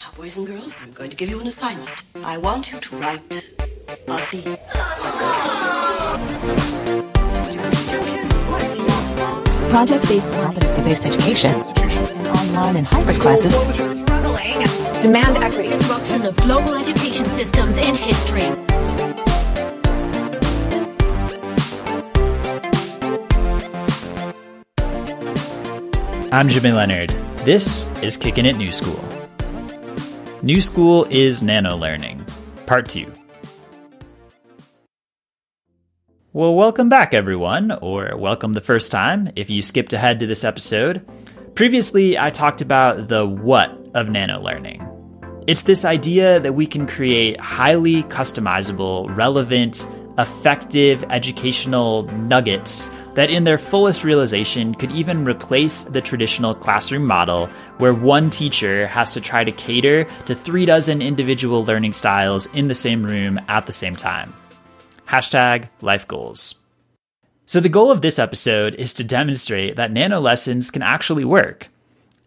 Now, boys and girls, I'm going to give you an assignment. I want you to write a theme. Project-based competency-based education and online and hybrid classes struggling. Demand equity. Disruption of global education systems in history. I'm Jimmy Leonard. This is Kicking It New School. New School is Nano Learning, Part 2. Well, welcome back, everyone, or welcome the first time if you skipped ahead to this episode. Previously, I talked about the what of nano learning. It's this idea that we can create highly customizable, relevant, effective educational nuggets that, in their fullest realization, could even replace the traditional classroom model where one teacher has to try to cater to three dozen individual learning styles in the same room at the same time. Hashtag life goals. So, the goal of this episode is to demonstrate that nano lessons can actually work.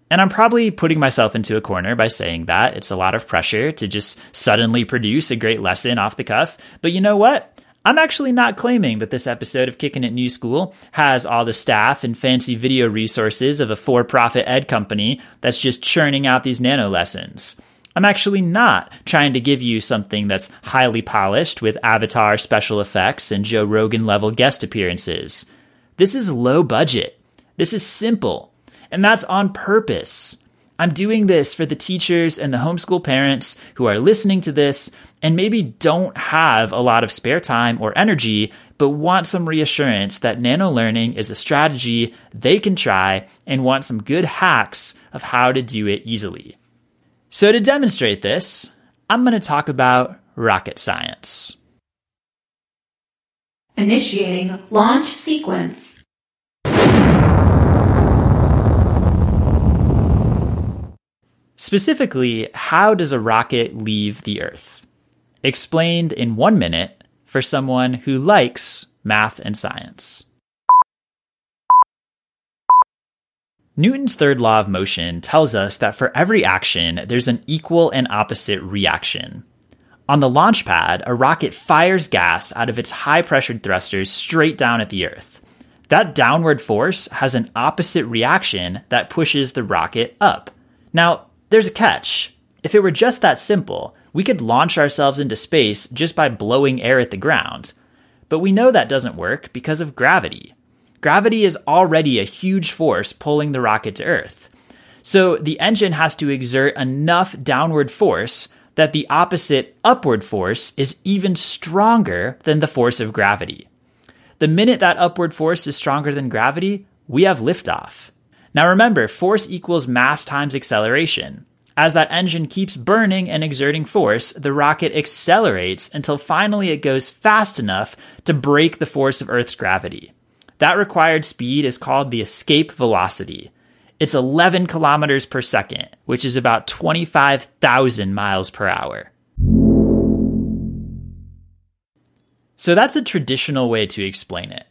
And I'm probably putting myself into a corner by saying that. It's a lot of pressure to just suddenly produce a great lesson off the cuff. But you know what? I'm actually not claiming that this episode of Kicking It New School has all the staff and fancy video resources of a for profit ed company that's just churning out these nano lessons. I'm actually not trying to give you something that's highly polished with avatar special effects and Joe Rogan level guest appearances. This is low budget. This is simple. And that's on purpose. I'm doing this for the teachers and the homeschool parents who are listening to this and maybe don't have a lot of spare time or energy, but want some reassurance that nano learning is a strategy they can try and want some good hacks of how to do it easily. So, to demonstrate this, I'm going to talk about rocket science. Initiating launch sequence. Specifically, how does a rocket leave the Earth? Explained in one minute for someone who likes math and science. Newton's third law of motion tells us that for every action, there's an equal and opposite reaction. On the launch pad, a rocket fires gas out of its high pressured thrusters straight down at the Earth. That downward force has an opposite reaction that pushes the rocket up. Now, there's a catch. If it were just that simple, we could launch ourselves into space just by blowing air at the ground. But we know that doesn't work because of gravity. Gravity is already a huge force pulling the rocket to Earth. So the engine has to exert enough downward force that the opposite upward force is even stronger than the force of gravity. The minute that upward force is stronger than gravity, we have liftoff. Now remember, force equals mass times acceleration. As that engine keeps burning and exerting force, the rocket accelerates until finally it goes fast enough to break the force of Earth's gravity. That required speed is called the escape velocity. It's 11 kilometers per second, which is about 25,000 miles per hour. So that's a traditional way to explain it.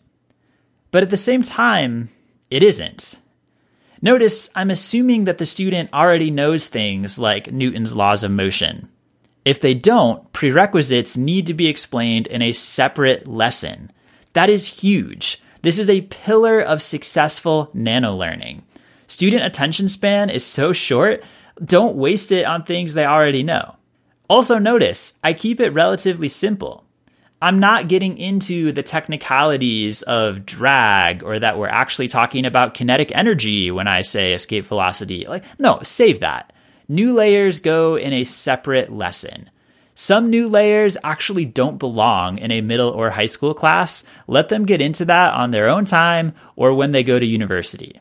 But at the same time, it isn't. Notice I'm assuming that the student already knows things like Newton's laws of motion. If they don't, prerequisites need to be explained in a separate lesson. That is huge. This is a pillar of successful nano learning. Student attention span is so short, don't waste it on things they already know. Also, notice I keep it relatively simple. I'm not getting into the technicalities of drag or that we're actually talking about kinetic energy when I say escape velocity. Like, no, save that. New layers go in a separate lesson. Some new layers actually don't belong in a middle or high school class. Let them get into that on their own time or when they go to university.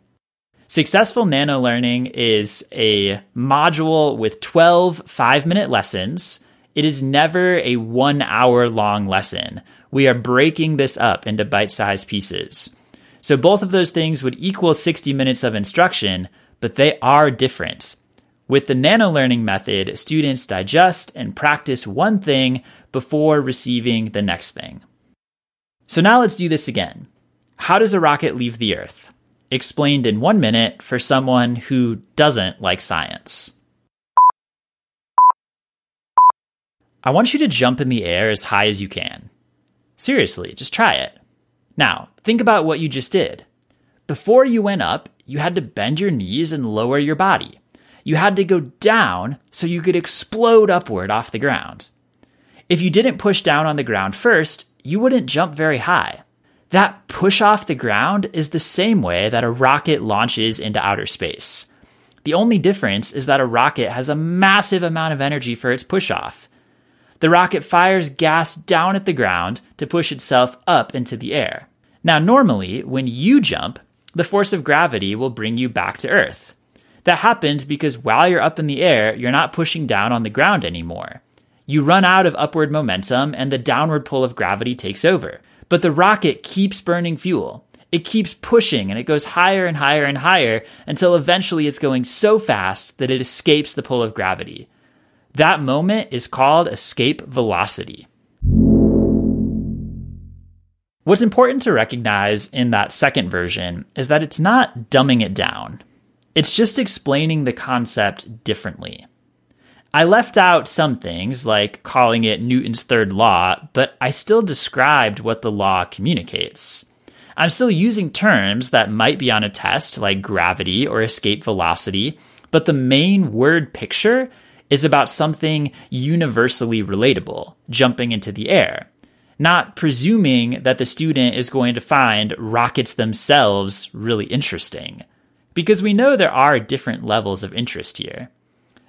Successful nano learning is a module with 12 five minute lessons it is never a one hour long lesson. We are breaking this up into bite sized pieces. So both of those things would equal 60 minutes of instruction, but they are different. With the nano learning method, students digest and practice one thing before receiving the next thing. So now let's do this again. How does a rocket leave the Earth? Explained in one minute for someone who doesn't like science. I want you to jump in the air as high as you can. Seriously, just try it. Now, think about what you just did. Before you went up, you had to bend your knees and lower your body. You had to go down so you could explode upward off the ground. If you didn't push down on the ground first, you wouldn't jump very high. That push off the ground is the same way that a rocket launches into outer space. The only difference is that a rocket has a massive amount of energy for its push off. The rocket fires gas down at the ground to push itself up into the air. Now, normally, when you jump, the force of gravity will bring you back to Earth. That happens because while you're up in the air, you're not pushing down on the ground anymore. You run out of upward momentum and the downward pull of gravity takes over. But the rocket keeps burning fuel. It keeps pushing and it goes higher and higher and higher until eventually it's going so fast that it escapes the pull of gravity. That moment is called escape velocity. What's important to recognize in that second version is that it's not dumbing it down. It's just explaining the concept differently. I left out some things, like calling it Newton's third law, but I still described what the law communicates. I'm still using terms that might be on a test, like gravity or escape velocity, but the main word picture is about something universally relatable, jumping into the air, not presuming that the student is going to find rockets themselves really interesting. Because we know there are different levels of interest here.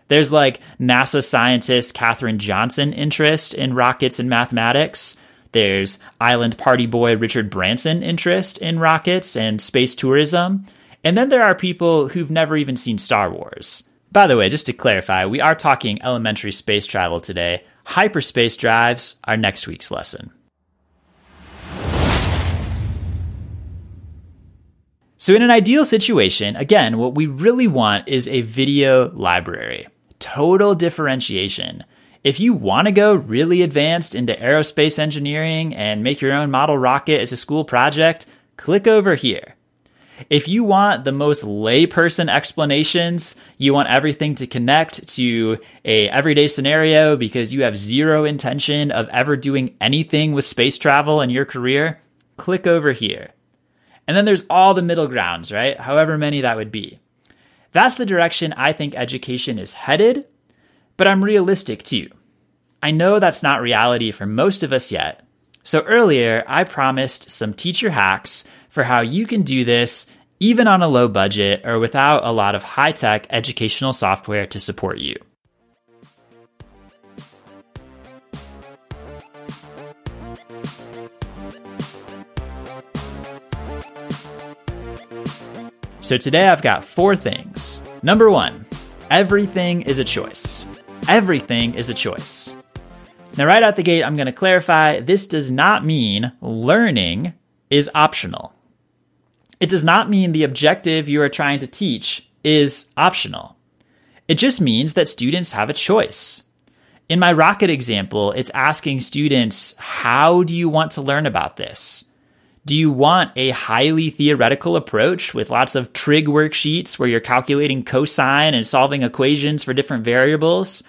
There's like NASA scientist Katherine Johnson interest in rockets and mathematics. There's island party boy Richard Branson interest in rockets and space tourism. And then there are people who've never even seen Star Wars. By the way, just to clarify, we are talking elementary space travel today. Hyperspace drives are next week's lesson. So, in an ideal situation, again, what we really want is a video library. Total differentiation. If you want to go really advanced into aerospace engineering and make your own model rocket as a school project, click over here. If you want the most layperson explanations, you want everything to connect to a everyday scenario because you have zero intention of ever doing anything with space travel in your career, click over here. And then there's all the middle grounds, right? However many that would be. That's the direction I think education is headed, but I'm realistic too. I know that's not reality for most of us yet. So earlier, I promised some teacher hacks for how you can do this even on a low budget or without a lot of high tech educational software to support you. So today I've got four things. Number one, everything is a choice. Everything is a choice. Now, right out the gate, I'm going to clarify this does not mean learning is optional. It does not mean the objective you are trying to teach is optional. It just means that students have a choice. In my rocket example, it's asking students, how do you want to learn about this? Do you want a highly theoretical approach with lots of trig worksheets where you're calculating cosine and solving equations for different variables?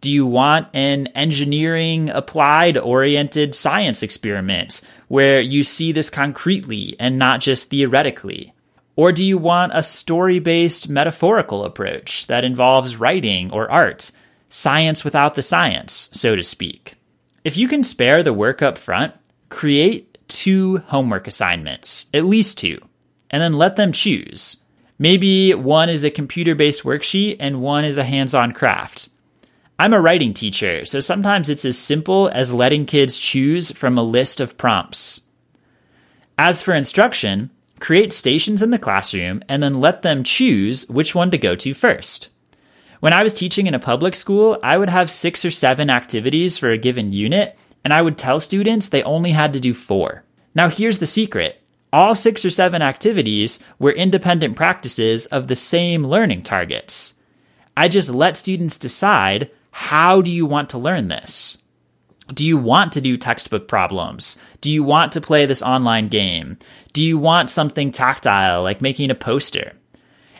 Do you want an engineering applied oriented science experiment where you see this concretely and not just theoretically? Or do you want a story based metaphorical approach that involves writing or art, science without the science, so to speak? If you can spare the work up front, create two homework assignments, at least two, and then let them choose. Maybe one is a computer based worksheet and one is a hands on craft. I'm a writing teacher, so sometimes it's as simple as letting kids choose from a list of prompts. As for instruction, create stations in the classroom and then let them choose which one to go to first. When I was teaching in a public school, I would have six or seven activities for a given unit, and I would tell students they only had to do four. Now, here's the secret all six or seven activities were independent practices of the same learning targets. I just let students decide how do you want to learn this? Do you want to do textbook problems? Do you want to play this online game? Do you want something tactile like making a poster?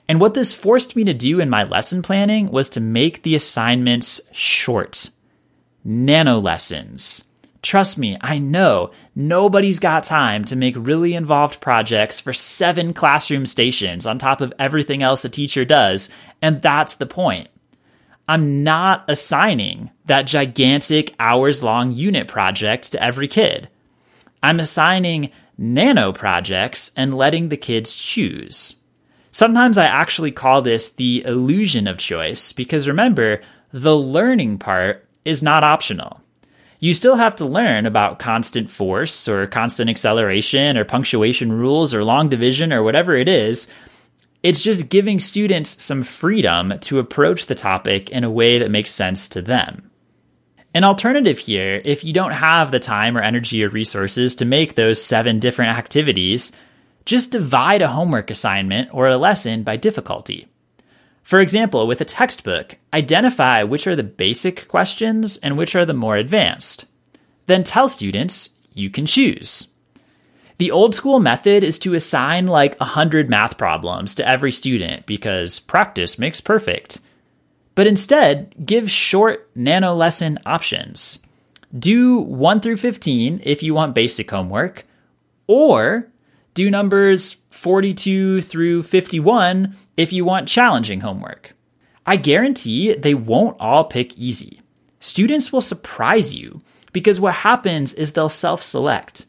And what this forced me to do in my lesson planning was to make the assignments short. nano lessons. Trust me, I know nobody's got time to make really involved projects for seven classroom stations on top of everything else a teacher does, and that's the point. I'm not assigning that gigantic hours long unit project to every kid. I'm assigning nano projects and letting the kids choose. Sometimes I actually call this the illusion of choice because remember, the learning part is not optional. You still have to learn about constant force or constant acceleration or punctuation rules or long division or whatever it is. It's just giving students some freedom to approach the topic in a way that makes sense to them. An alternative here, if you don't have the time or energy or resources to make those seven different activities, just divide a homework assignment or a lesson by difficulty. For example, with a textbook, identify which are the basic questions and which are the more advanced. Then tell students you can choose. The old school method is to assign like 100 math problems to every student because practice makes perfect. But instead, give short nano lesson options. Do 1 through 15 if you want basic homework, or do numbers 42 through 51 if you want challenging homework. I guarantee they won't all pick easy. Students will surprise you because what happens is they'll self select.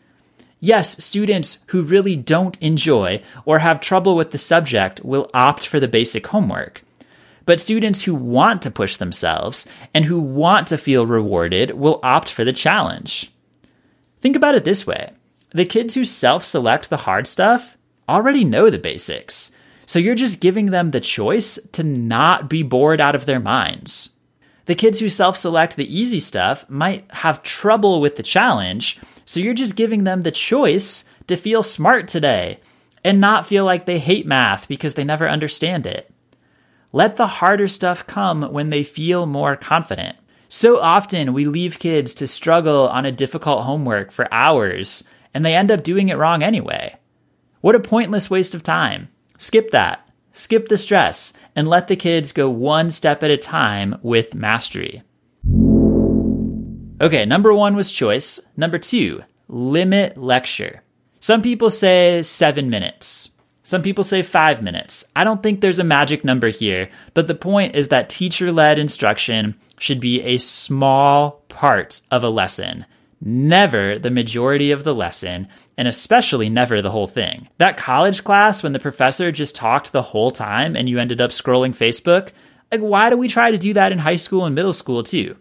Yes, students who really don't enjoy or have trouble with the subject will opt for the basic homework. But students who want to push themselves and who want to feel rewarded will opt for the challenge. Think about it this way the kids who self select the hard stuff already know the basics. So you're just giving them the choice to not be bored out of their minds. The kids who self select the easy stuff might have trouble with the challenge, so you're just giving them the choice to feel smart today and not feel like they hate math because they never understand it. Let the harder stuff come when they feel more confident. So often we leave kids to struggle on a difficult homework for hours and they end up doing it wrong anyway. What a pointless waste of time. Skip that. Skip the stress and let the kids go one step at a time with mastery. Okay, number one was choice. Number two, limit lecture. Some people say seven minutes. Some people say five minutes. I don't think there's a magic number here, but the point is that teacher led instruction should be a small part of a lesson never the majority of the lesson, and especially never the whole thing. That college class when the professor just talked the whole time and you ended up scrolling Facebook, like why do we try to do that in high school and middle school too?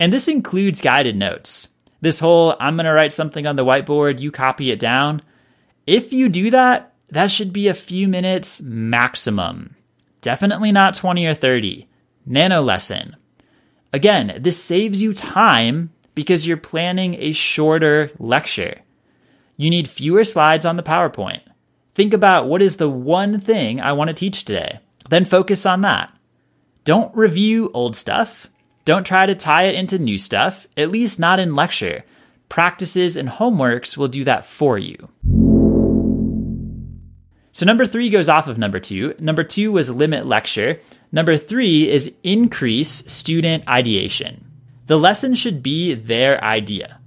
And this includes guided notes. This whole I'm going to write something on the whiteboard, you copy it down. If you do that, that should be a few minutes maximum. Definitely not 20 or 30. Nano lesson. Again, this saves you time because you're planning a shorter lecture. You need fewer slides on the PowerPoint. Think about what is the one thing I want to teach today. Then focus on that. Don't review old stuff. Don't try to tie it into new stuff, at least not in lecture. Practices and homeworks will do that for you. So, number three goes off of number two. Number two was limit lecture. Number three is increase student ideation. The lesson should be their idea.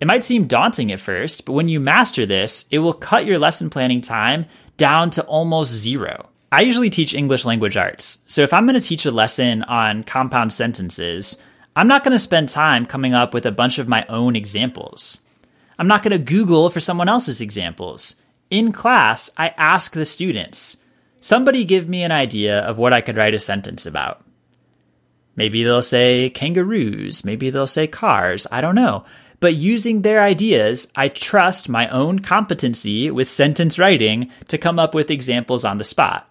It might seem daunting at first, but when you master this, it will cut your lesson planning time down to almost zero. I usually teach English language arts, so if I'm going to teach a lesson on compound sentences, I'm not going to spend time coming up with a bunch of my own examples. I'm not going to Google for someone else's examples. In class, I ask the students, somebody give me an idea of what I could write a sentence about. Maybe they'll say kangaroos. Maybe they'll say cars. I don't know. But using their ideas, I trust my own competency with sentence writing to come up with examples on the spot.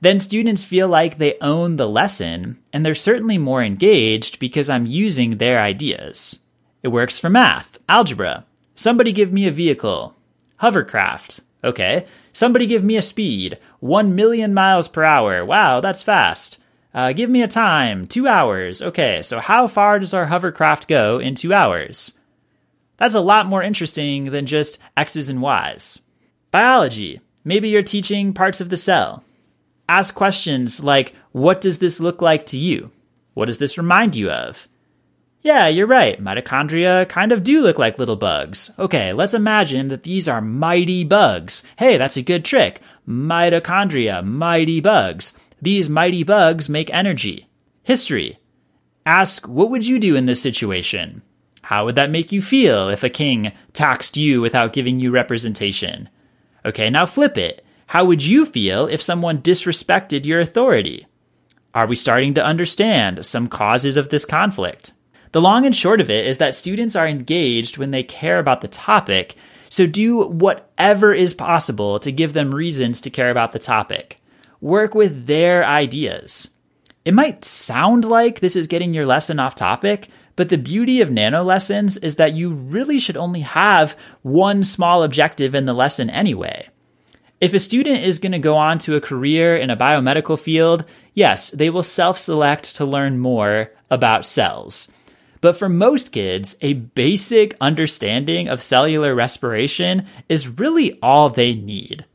Then students feel like they own the lesson, and they're certainly more engaged because I'm using their ideas. It works for math, algebra. Somebody give me a vehicle. Hovercraft. Okay. Somebody give me a speed. 1 million miles per hour. Wow, that's fast. Uh, give me a time. Two hours. Okay, so how far does our hovercraft go in two hours? That's a lot more interesting than just X's and Y's. Biology. Maybe you're teaching parts of the cell. Ask questions like What does this look like to you? What does this remind you of? Yeah, you're right. Mitochondria kind of do look like little bugs. Okay, let's imagine that these are mighty bugs. Hey, that's a good trick. Mitochondria, mighty bugs. These mighty bugs make energy. History. Ask, what would you do in this situation? How would that make you feel if a king taxed you without giving you representation? Okay, now flip it. How would you feel if someone disrespected your authority? Are we starting to understand some causes of this conflict? The long and short of it is that students are engaged when they care about the topic, so do whatever is possible to give them reasons to care about the topic. Work with their ideas. It might sound like this is getting your lesson off topic, but the beauty of nano lessons is that you really should only have one small objective in the lesson anyway. If a student is going to go on to a career in a biomedical field, yes, they will self select to learn more about cells. But for most kids, a basic understanding of cellular respiration is really all they need.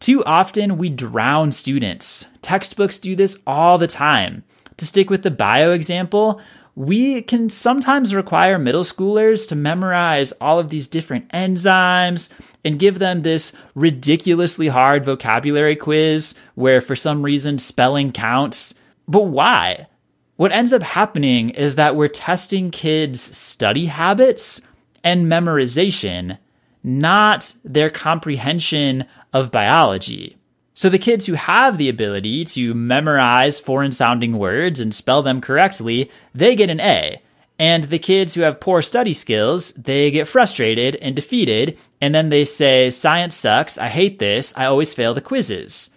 Too often, we drown students. Textbooks do this all the time. To stick with the bio example, we can sometimes require middle schoolers to memorize all of these different enzymes and give them this ridiculously hard vocabulary quiz where for some reason spelling counts. But why? What ends up happening is that we're testing kids' study habits and memorization, not their comprehension of biology. So the kids who have the ability to memorize foreign sounding words and spell them correctly, they get an A. And the kids who have poor study skills, they get frustrated and defeated, and then they say, Science sucks, I hate this, I always fail the quizzes.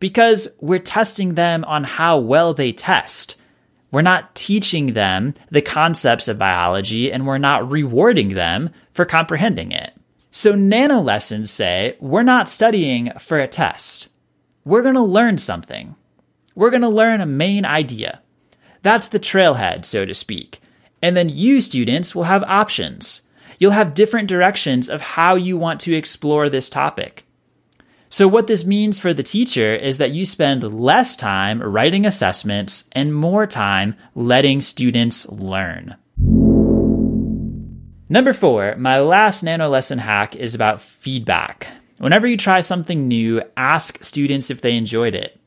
Because we're testing them on how well they test we're not teaching them the concepts of biology and we're not rewarding them for comprehending it. So, nano lessons say we're not studying for a test. We're going to learn something. We're going to learn a main idea. That's the trailhead, so to speak. And then you, students, will have options. You'll have different directions of how you want to explore this topic. So, what this means for the teacher is that you spend less time writing assessments and more time letting students learn. Number four, my last nano lesson hack is about feedback. Whenever you try something new, ask students if they enjoyed it.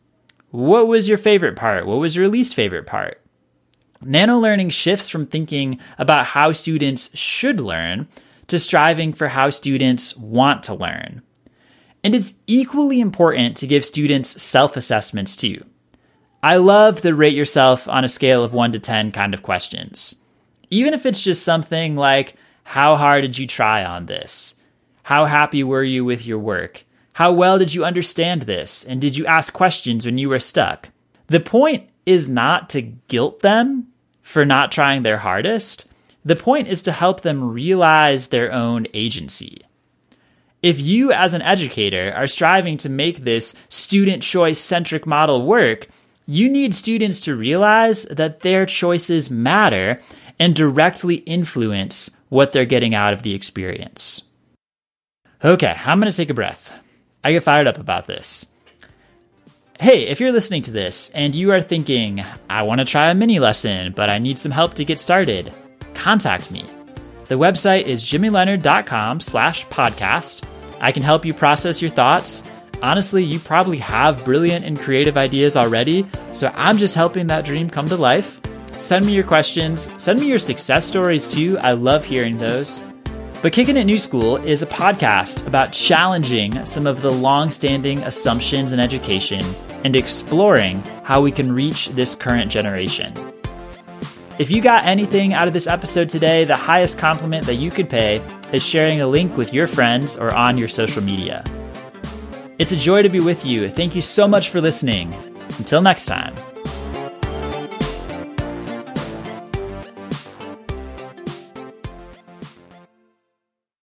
What was your favorite part? What was your least favorite part? Nano learning shifts from thinking about how students should learn to striving for how students want to learn. And it's equally important to give students self assessments too. I love the rate yourself on a scale of 1 to 10 kind of questions. Even if it's just something like, How hard did you try on this? How happy were you with your work? How well did you understand this? And did you ask questions when you were stuck? The point is not to guilt them for not trying their hardest. The point is to help them realize their own agency. If you, as an educator, are striving to make this student choice centric model work, you need students to realize that their choices matter and directly influence what they're getting out of the experience. Okay, I'm going to take a breath. I get fired up about this. Hey, if you're listening to this and you are thinking, I want to try a mini lesson, but I need some help to get started, contact me. The website is jimmyleonard.com slash podcast. I can help you process your thoughts. Honestly, you probably have brilliant and creative ideas already, so I'm just helping that dream come to life. Send me your questions, send me your success stories too. I love hearing those. But Kicking It New School is a podcast about challenging some of the long standing assumptions in education and exploring how we can reach this current generation. If you got anything out of this episode today, the highest compliment that you could pay is sharing a link with your friends or on your social media. It's a joy to be with you. Thank you so much for listening. Until next time.